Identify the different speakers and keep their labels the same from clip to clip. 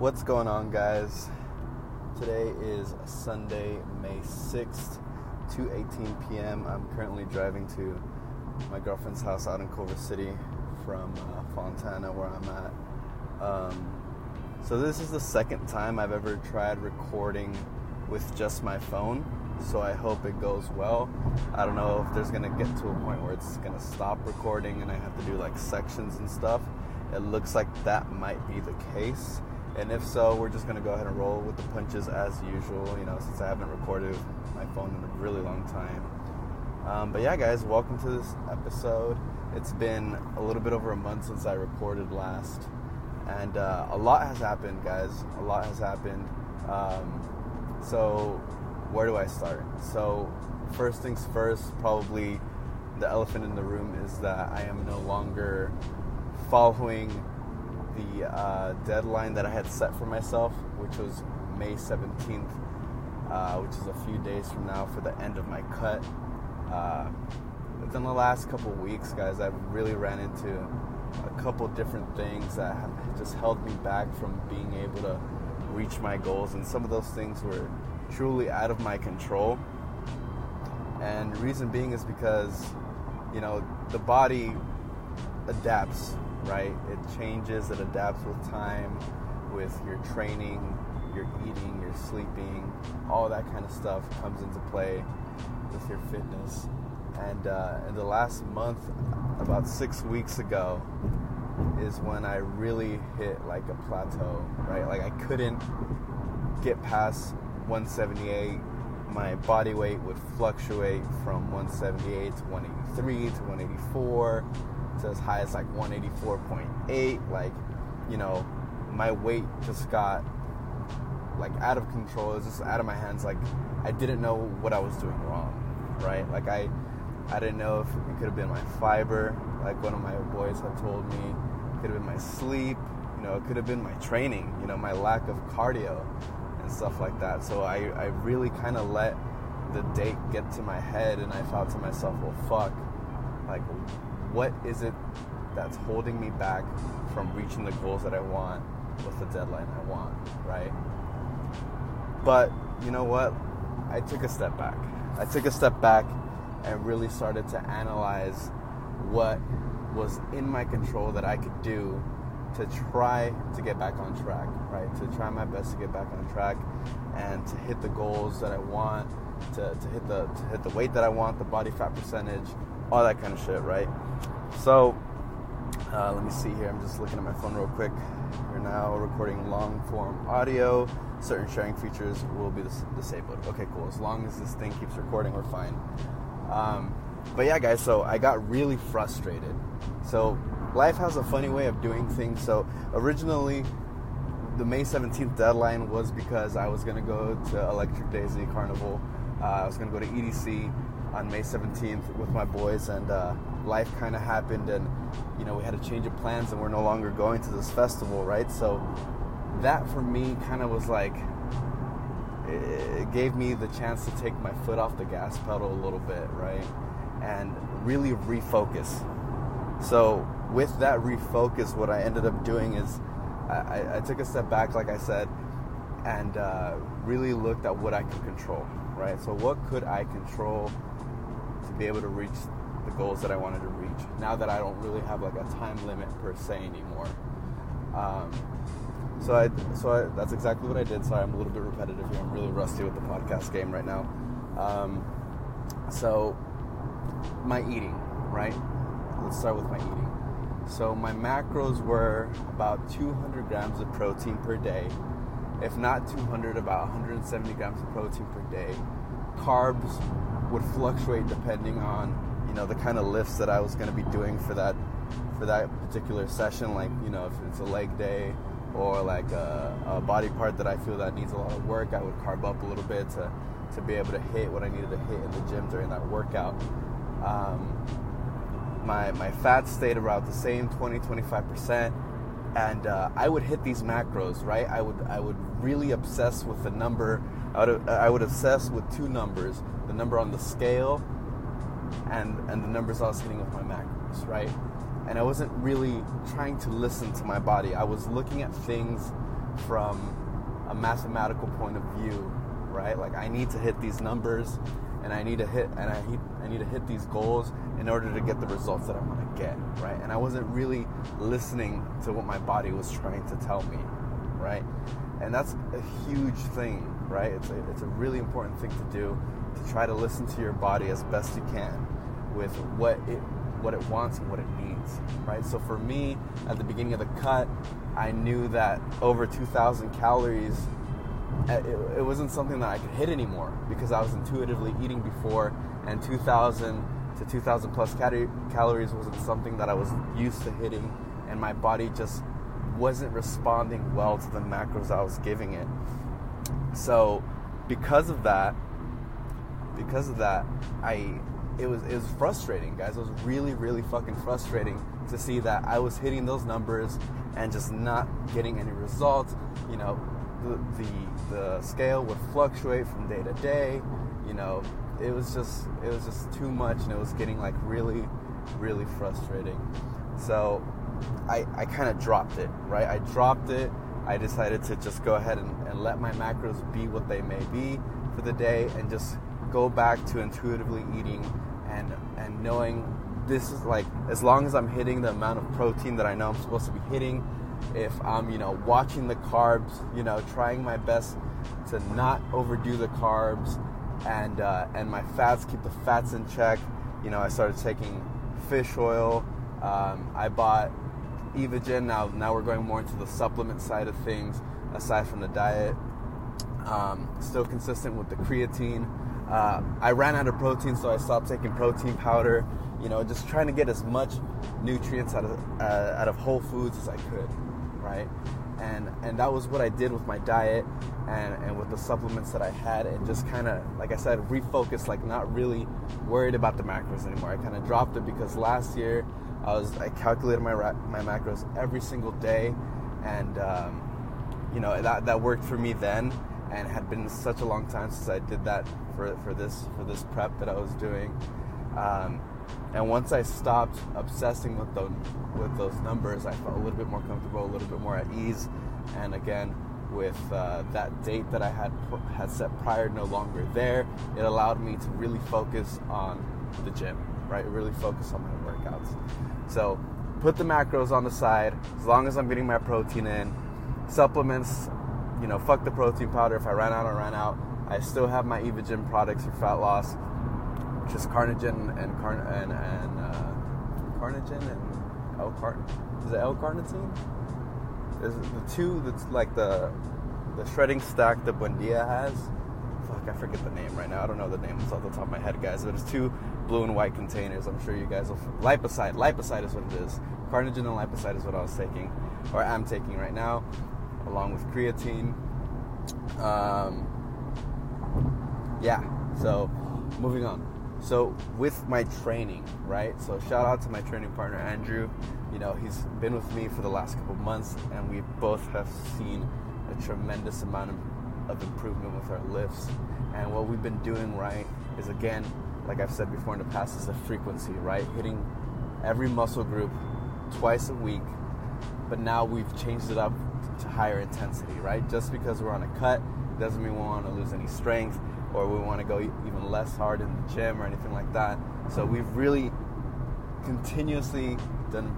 Speaker 1: What's going on, guys? Today is Sunday, May 6th, 2:18 p.m. I'm currently driving to my girlfriend's house out in Culver City from uh, Fontana, where I'm at. Um, so this is the second time I've ever tried recording with just my phone. So I hope it goes well. I don't know if there's gonna get to a point where it's gonna stop recording and I have to do like sections and stuff. It looks like that might be the case. And if so, we're just gonna go ahead and roll with the punches as usual, you know, since I haven't recorded my phone in a really long time. Um, but yeah, guys, welcome to this episode. It's been a little bit over a month since I recorded last, and uh, a lot has happened, guys. A lot has happened. Um, so, where do I start? So, first things first, probably the elephant in the room is that I am no longer following the uh, deadline that I had set for myself, which was May 17th, uh, which is a few days from now for the end of my cut. Uh, within the last couple weeks, guys, I've really ran into a couple different things that have just held me back from being able to reach my goals, and some of those things were truly out of my control. And reason being is because, you know, the body adapts, right? It changes, it adapts with time, with your training, your eating, your sleeping, all that kind of stuff comes into play with your fitness. And uh, in the last month, about six weeks ago, is when I really hit like a plateau, right? Like I couldn't get past 178. My body weight would fluctuate from 178 to 183 to 184 to as high as like 184.8. Like, you know, my weight just got like out of control. It was just out of my hands. Like I didn't know what I was doing wrong, right? Like I, I didn't know if it could have been my fiber, like one of my boys had told me. It could have been my sleep. You know, it could have been my training. You know, my lack of cardio and stuff like that. So I, I really kind of let the date get to my head, and I thought to myself, well, fuck, like, what is it that's holding me back from reaching the goals that I want with the deadline I want, right? But you know what? I took a step back. I took a step back and really started to analyze what was in my control that I could do to try to get back on track, right? To try my best to get back on track and to hit the goals that I want, to, to hit the to hit the weight that I want, the body fat percentage, all that kind of shit, right? So uh, let me see here. I'm just looking at my phone real quick. We're now recording long form audio. Certain sharing features will be dis- disabled. Okay, cool. As long as this thing keeps recording, we're fine. Um, but yeah, guys, so I got really frustrated. So life has a funny way of doing things. So originally, the May 17th deadline was because I was going to go to Electric Daisy Carnival. Uh, I was going to go to EDC on May 17th with my boys, and uh, life kind of happened, and you know we had a change of plans, and we're no longer going to this festival, right? So that for me kind of was like it gave me the chance to take my foot off the gas pedal a little bit, right? And really refocus. So with that refocus, what I ended up doing is I, I took a step back, like I said, and uh, really looked at what I could control, right? So what could I control to be able to reach goals that I wanted to reach? Now that I don't really have like a time limit per se anymore. Um, so I, so I, that's exactly what I did. Sorry, I'm a little bit repetitive here. I'm really rusty with the podcast game right now. Um, so my eating, right? Let's start with my eating. So my macros were about 200 grams of protein per day. If not 200, about 170 grams of protein per day. Carbs would fluctuate depending on you know the kind of lifts that I was going to be doing for that for that particular session. Like you know if it's a leg day or like a, a, body part that I feel that needs a lot of work, I would carb up a little bit to, to be able to hit what I needed to hit in the gym during that workout. Um, my, my fat stayed about the same 20 25% and uh, I would hit these macros right I would I would really obsess with the number I would, I would obsess with two numbers the number on the scale and and the numbers I was hitting with my macros right and I wasn't really trying to listen to my body. I was looking at things from a mathematical point of view, right? Like I need to hit these numbers and I need to hit and I need, I need to hit these goals in order to get the results that I want to get, right? And I wasn't really listening to what my body was trying to tell me, right? And that's a huge thing, right? It's a, it's a really important thing to do to try to listen to your body as best you can with what it what it wants and what it needs, right? So for me, at the beginning of the cut, I knew that over 2,000 calories, eh, it, it wasn't something that I could hit anymore because I was intuitively eating before, and 2,000 to 2,000 plus calories wasn't something that I was used to hitting, and my body just wasn't responding well to the macros I was giving it. So, because of that, because of that, I it was it was frustrating, guys. It was really really fucking frustrating to see that I was hitting those numbers and just not getting any results. You know, the the, the scale would fluctuate from day to day. You know, it was just it was just too much, and it was getting like really really frustrating. So I I kind of dropped it. Right, I dropped it. I decided to just go ahead and, and let my macros be what they may be for the day and just go back to intuitively eating and and knowing this is like as long as I'm hitting the amount of protein that I know I'm supposed to be hitting, if I'm you know watching the carbs, you know trying my best to not overdo the carbs, and uh, and my fats keep the fats in check. You know I started taking fish oil. Um, I bought Evogen. Now now we're going more into the supplement side of things aside from the diet. Um, still consistent with the creatine. Uh, I ran out of protein, so I stopped taking protein powder. You know, just trying to get as much nutrients out of uh, out of whole foods as I could, right? And and that was what I did with my diet and and with the supplements that I had, and just kind of, like I said, refocus, like not really worried about the macros anymore. I kind of dropped it because last year I was I calculated my my macros every single day, and um, you know that that worked for me then and had been such a long time since I did that for, for this for this prep that I was doing. Um, and once I stopped obsessing with those with those numbers, I felt a little bit more comfortable, a little bit more at ease. And again, with uh, that date that I had had set prior no longer there, it allowed me to really focus on the gym, right? Really focus on my workouts. So put the macros on the side as long as I'm getting my protein in. Supplements, you know, fuck the protein powder. If I ran out, I ran out. I still have my Evogen products for fat loss, which is Carnigen and Carn and, and uh, and L Cart. Is it L-carnitine? Is the two that's like the the shredding stack that Buendia has? Fuck, I forget the name right now. I don't know the name off the top of my head, guys. But it's two blue and white containers. I'm sure you guys will. Lipocide. Lipocide is what it is. Carnigen and Lipocide is what I was taking, or I'm taking right now along with creatine. Um, yeah, so moving on. So with my training, right? So shout out to my training partner Andrew. You know, he's been with me for the last couple months, and we both have seen a tremendous amount of, of improvement with our lifts. And what we've been doing right is again, like I've said before in the past, is the frequency, right? Hitting every muscle group twice a week, but now we've changed it up to higher intensity, right? Just because we're on a cut doesn't mean we want to lose any strength or we want to go even less hard in the gym or anything like that. So we've really continuously done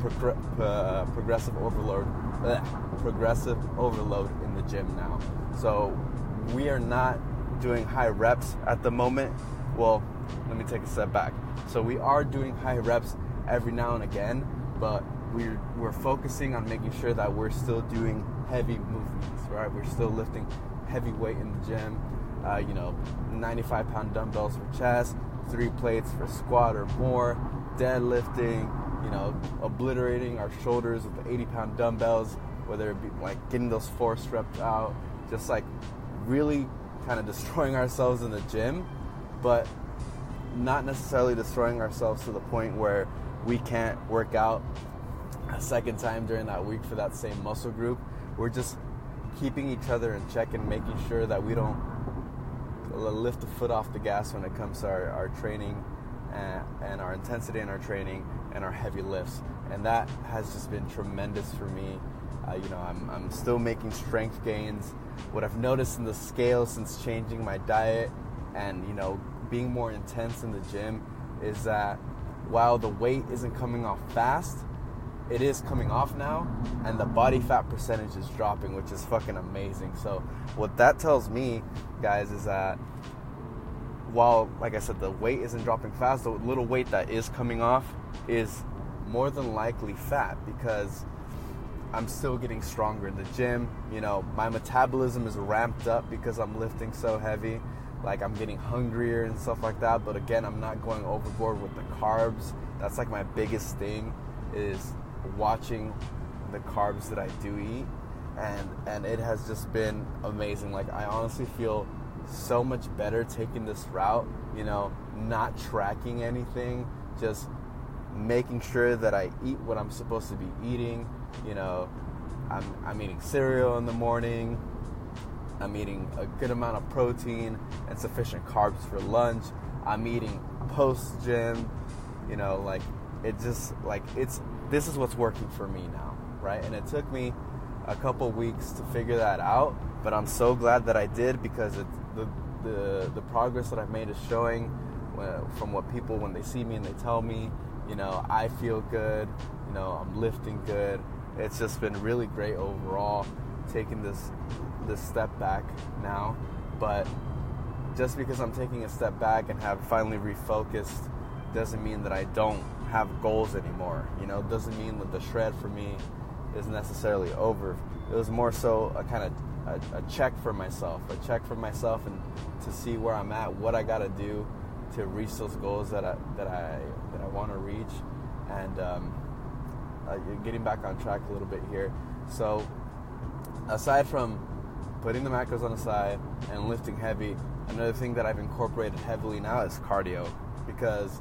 Speaker 1: progr- uh, progressive overload, bleh, progressive overload in the gym now. So we are not doing high reps at the moment. Well, let me take a step back. So we are doing high reps every now and again, but we're we're focusing on making sure that we're still doing heavy movements, right? We're still lifting heavy weight in the gym. Uh, you know, 95 pound dumbbells for chest, three plates for squat or more, deadlifting. You know, obliterating our shoulders with the 80 pound dumbbells, whether it be like getting those force reps out, just like really kind of destroying ourselves in the gym, but not necessarily destroying ourselves to the point where we can't work out a second time during that week for that same muscle group. We're just keeping each other in check and making sure that we don't lift the foot off the gas when it comes to our, our training and, and our intensity in our training and our heavy lifts. And that has just been tremendous for me. Uh, you know, I'm, I'm still making strength gains. What I've noticed in the scale since changing my diet and, you know, being more intense in the gym is that while the weight isn't coming off fast, it is coming off now, and the body fat percentage is dropping, which is fucking amazing. So, what that tells me, guys, is that while, like I said, the weight isn't dropping fast, the little weight that is coming off is more than likely fat because I'm still getting stronger in the gym. You know, my metabolism is ramped up because I'm lifting so heavy. Like, I'm getting hungrier and stuff like that. But again, I'm not going overboard with the carbs. That's like my biggest thing is watching the carbs that I do eat, and and it has just been amazing. Like I honestly feel so much better taking this route. You know, not tracking anything, just making sure that I eat what I'm supposed to be eating. You know, I'm I'm eating cereal in the morning. I'm eating a good amount of protein and sufficient carbs for lunch. I'm eating post gym. You know, like it just like it's this is what's working for me now, right? And it took me a couple weeks to figure that out, but I'm so glad that I did because it, the, the the progress that I've made is showing uh, from what people when they see me and they tell me, you know, I feel good, you know, I'm lifting good. It's just been really great overall taking this this step back now, but just because I'm taking a step back and have finally refocused doesn't mean that I don't have goals anymore. You know, it doesn't mean that the shred for me is necessarily over. It was more so a kind of a, a, check for myself, a check for myself, and to see where I'm at, what I got to do to reach those goals that I that I that I want to reach, and um, uh, getting back on track a little bit here. So, aside from putting the macros on the side and lifting heavy, another thing that I've incorporated heavily now is cardio because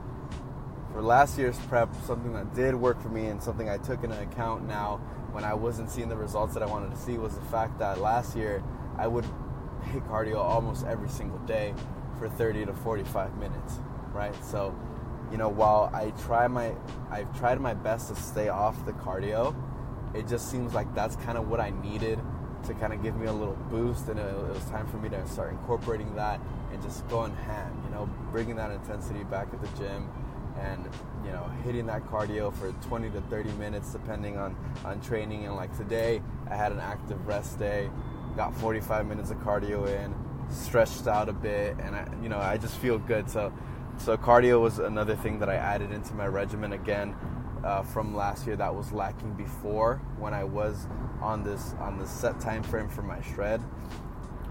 Speaker 1: for last year's prep, something that did work for me and something I took into account now when I wasn't seeing the results that I wanted to see was the fact that last year I would hit cardio almost every single day for 30 to 45 minutes, right? So, you know, while I try my I've tried my best to stay off the cardio, it just seems like that's kind of what I needed to kind of give me a little boost and it, it was time for me to start incorporating that and just go going ham, you know, bringing that intensity back at the gym and you know hitting that cardio for 20 to 30 minutes depending on on training. And like today i had an active rest day got 45 minutes of cardio in stretched out a bit and i you know i just feel good. So so cardio was another thing that i added into my regimen again uh, from last year that was lacking before when i was on this on this set time frame for my shred.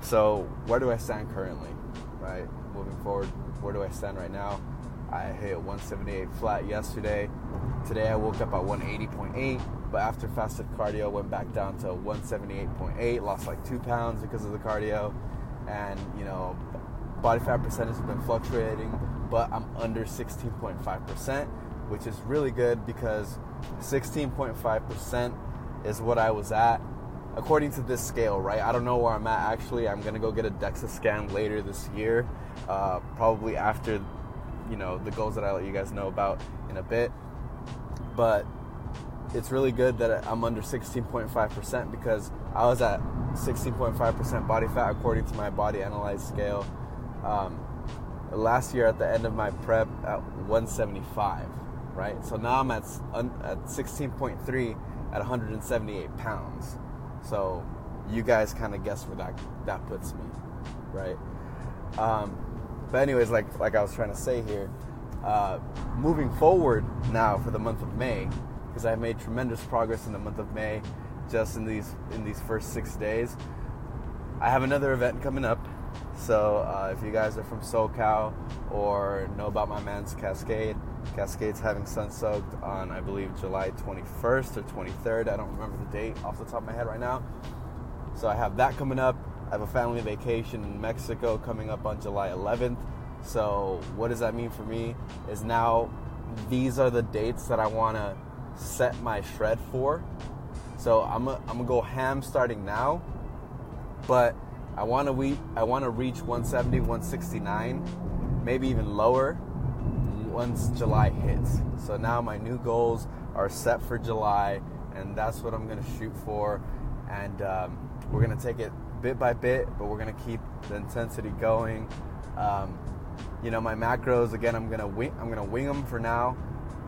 Speaker 1: So where do i stand currently right? Moving forward where do i stand right now I hit 178 flat yesterday. Today I woke up at 180.8, but after fasted cardio, went back down to 178.8. Lost like two pounds because of the cardio, and you know, body fat percentage has been fluctuating, but I'm under 16.5%, which is really good because 16.5% is what I was at according to this scale, right? I don't know where I'm at actually. I'm gonna go get a DEXA scan later this year, uh, probably after you know the goals that I let you guys know about in a bit. But it's really good that I'm under 16.5% because I was at 16.5% body fat according to my body analyzed scale. Um, last year at the end of my prep at 175, right? So now I'm at at 16.3 at 178 pounds. So you guys kind of guess where that that puts me, right? Um, but anyways, like like I was trying to say here, uh, moving forward now for the month of May, because I've made tremendous progress in the month of May, just in these in these first six days. I have another event coming up, so uh, if you guys are from SoCal or know about my man's Cascade, Cascade's having Sun Soaked on I believe July 21st or 23rd. I don't remember the date off the top of my head right now. So I have that coming up. I have a family vacation in Mexico coming up on July 11th. So, what does that mean for me? Is now these are the dates that I want to set my shred for. So, I'm I'm gonna go ham starting now, but I want to we I want to reach 170, 169, maybe even lower, once July hits. So now my new goals are set for July, and that's what I'm gonna shoot for. And um, we're gonna take it bit by bit, but we're gonna keep the intensity going. Um, you know, my macros again. I'm gonna wing. I'm gonna wing them for now.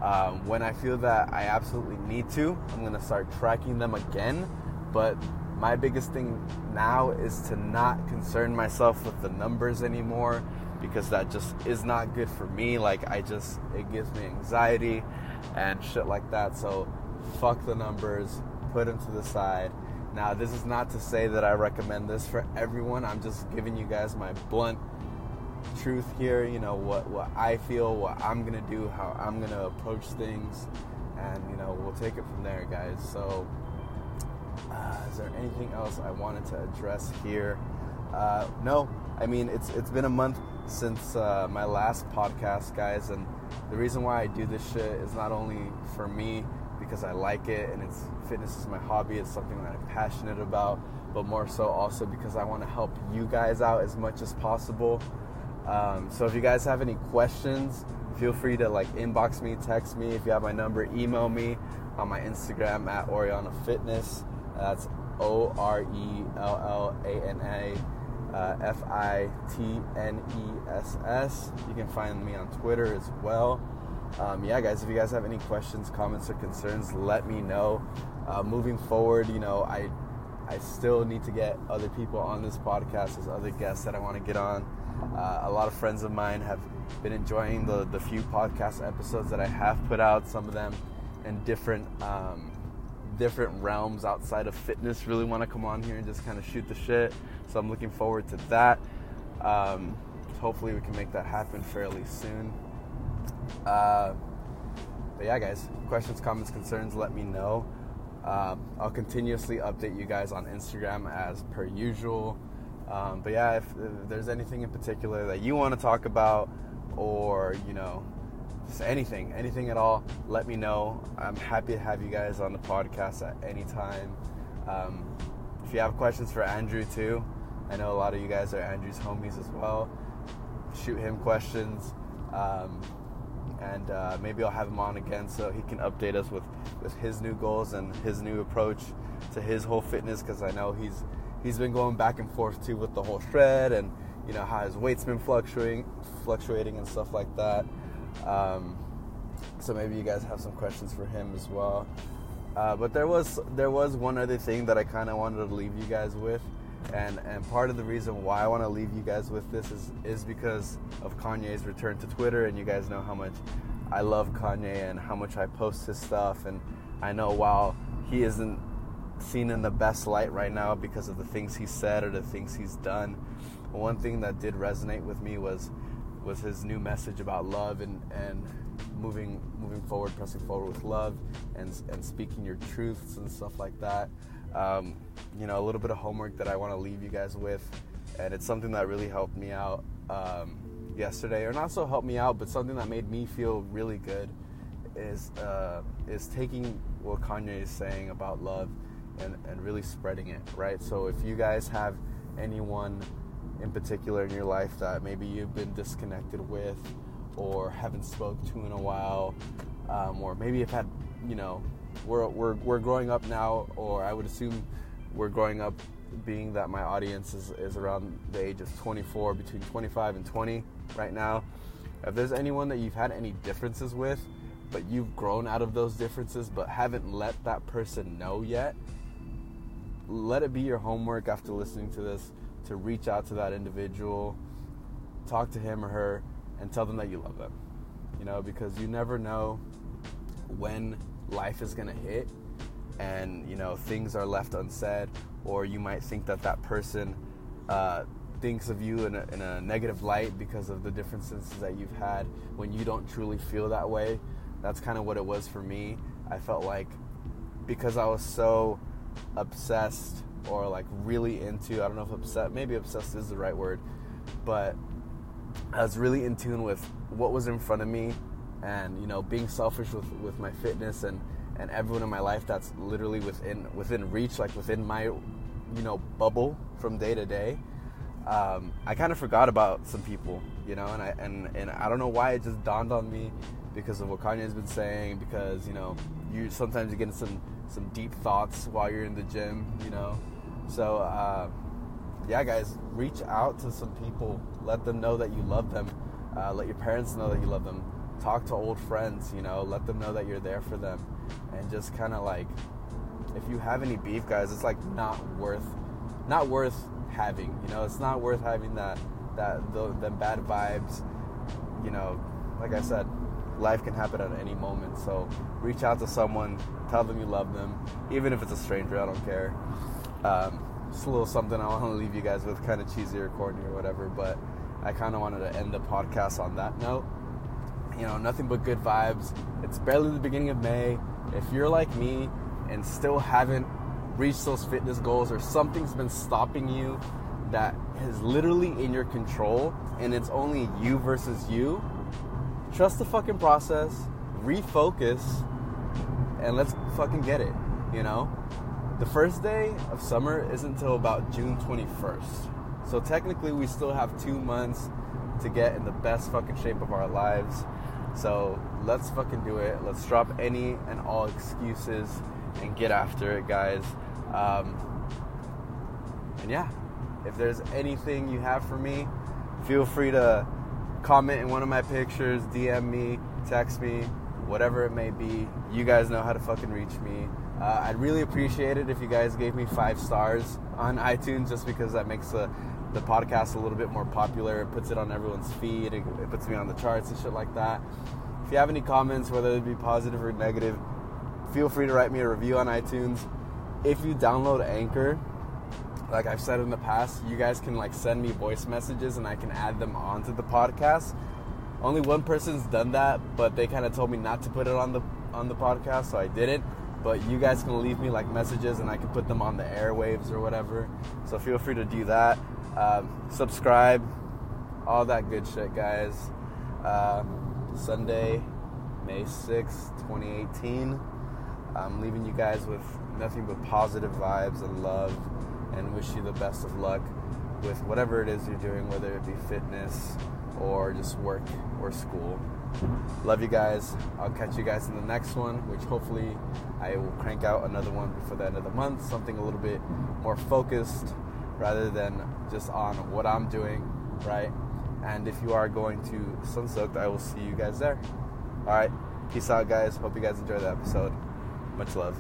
Speaker 1: Um, when I feel that I absolutely need to, I'm gonna start tracking them again. But my biggest thing now is to not concern myself with the numbers anymore because that just is not good for me. Like I just it gives me anxiety and shit like that. So fuck the numbers, put them to the side. Now, this is not to say that I recommend this for everyone. I'm just giving you guys my blunt truth here, you know, what what I feel, what I'm going to do, how I'm going to approach things and you know, we'll take it from there, guys. So uh, is there anything else I wanted to address here? Uh, no, I mean it's it's been a month since uh, my last podcast, guys, and the reason why I do this shit is not only for me because I like it and it's fitness is my hobby, it's something that I'm passionate about, but more so also because I want to help you guys out as much as possible. Um, so if you guys have any questions, feel free to like inbox me, text me. If you have my number, email me on my Instagram at Orellana Fitness. That's O R E L L A N A uh, F I T N E S S. You can find me on Twitter as well. Um, yeah, guys, if you guys have any questions, comments, or concerns, let me know. Uh, moving forward, you know, I I still need to get other people on this podcast. There's other guests that I want to get on. Uh, a lot of friends of mine have been enjoying the the few podcast episodes that I have put out. Some of them in different um, different realms outside of fitness really want to come on here and just kind of shoot the shit. So I'm looking forward to that. Um, hopefully, we can make that happen fairly soon. Uh, but yeah, guys, questions, comments, concerns, let me know. Um, I'll continuously update you guys on Instagram as per usual. Um, but yeah, if, if, there's anything in particular that you want to talk about, or you know, just anything, anything at all, let me know. I'm happy to have you guys on the podcast at any time. Um, if you have questions for Andrew too, I know a lot of you guys are Andrew's homies as well. Shoot him questions. Um, and uh, maybe I'll have him on again so he can update us with, with his new goals and his new approach to his whole fitness because I know he's he's been going back and forth too with the whole shred and you know how his weight's been fluctuating fluctuating and stuff like that. Um, so maybe you guys have some questions for him as well. Uh, but there was there was one other thing that I kind of wanted to leave you guys with, and and part of the reason why I want to leave you guys with this is is because of Kanye's return to Twitter, and you guys know how much I love Kanye and how much I post his stuff, and I know while he isn't seen in the best light right now because of the things he said or the things he's done, one thing that did resonate with me was was his new message about love and and moving moving forward, pressing forward with love, and and speaking your truths and stuff like that. Um, you know, a little bit of homework that I want to leave you guys with, and it's something that really helped me out um, yesterday, or not so helped me out, but something that made me feel really good is uh, is taking what Kanye is saying about love and, and really spreading it, right? So if you guys have anyone in particular in your life that maybe you've been disconnected with or haven't spoke to in a while, um, or maybe you've had, you know, we're, we're, we're growing up now, or I would assume we're growing up being that my audience is, is around the age of 24, between 25 and 20 right now. If there's anyone that you've had any differences with, but you've grown out of those differences, but haven't let that person know yet, let it be your homework after listening to this to reach out to that individual, talk to him or her, and tell them that you love them. You know, because you never know when life is going to hit and, you know, things are left unsaid, or you might think that that person uh, thinks of you in a, in a negative light because of the differences that you've had when you don't truly feel that way. That's kind of what it was for me. I felt like because I was so obsessed or like really into I don't know if obsessed maybe obsessed is the right word, but I was really in tune with what was in front of me and you know being selfish with, with my fitness and and everyone in my life that's literally within within reach like within my you know bubble from day to day um, I kind of forgot about some people you know. And I and and I don't know why it just dawned on me because of what Kanye's been saying. Because you know, you sometimes you get some some deep thoughts while you're in the gym, you know. So uh, yeah, guys, reach out to some people. Let them know that you love them. Uh, let your parents know that you love them. Talk to old friends, you know. Let them know that you're there for them, and just kind of like, if you have any beef, guys, it's like not worth, not worth having. You know, it's not worth having that that the, the bad vibes. You know, like I said, life can happen at any moment. So reach out to someone, tell them you love them, even if it's a stranger. I don't care. Um, just a little something I want to leave you guys with, kind of cheesy or corny or whatever. But I kind of wanted to end the podcast on that note. You know, nothing but good vibes. It's barely the beginning of May. If you're like me and still haven't reached those fitness goals or something's been stopping you that is literally in your control and it's only you versus you, trust the fucking process, refocus, and let's fucking get it, you know? The first day of summer isn't until about June 21st. So technically, we still have two months to get in the best fucking shape of our lives. So let's fucking do it. Let's drop any and all excuses and get after it, guys. Um, and yeah, if there's anything you have for me, feel free to comment in one of my pictures, DM me, text me, whatever it may be. You guys know how to fucking reach me. Uh, I'd really appreciate it if you guys gave me five stars on iTunes just because that makes the, the podcast a little bit more popular. It puts it on everyone's feed, it, it puts me on the charts and shit like that. If you have any comments, whether it be positive or negative, feel free to write me a review on iTunes. If you download Anchor, like I've said in the past, you guys can like send me voice messages and I can add them onto the podcast. Only one person's done that, but they kind of told me not to put it on the on the podcast, so I didn't. But you guys can leave me like messages and I can put them on the airwaves or whatever. So feel free to do that. Um, subscribe, all that good shit, guys. Uh, Sunday, May 6th, 2018. I'm leaving you guys with nothing but positive vibes and love and wish you the best of luck with whatever it is you're doing, whether it be fitness or just work or school. Love you guys. I'll catch you guys in the next one, which hopefully I will crank out another one before the end of the month, something a little bit more focused rather than just on what I'm doing, right? And if you are going to Sunsoaked, I will see you guys there. All right. Peace out, guys. Hope you guys enjoy the episode. Much love.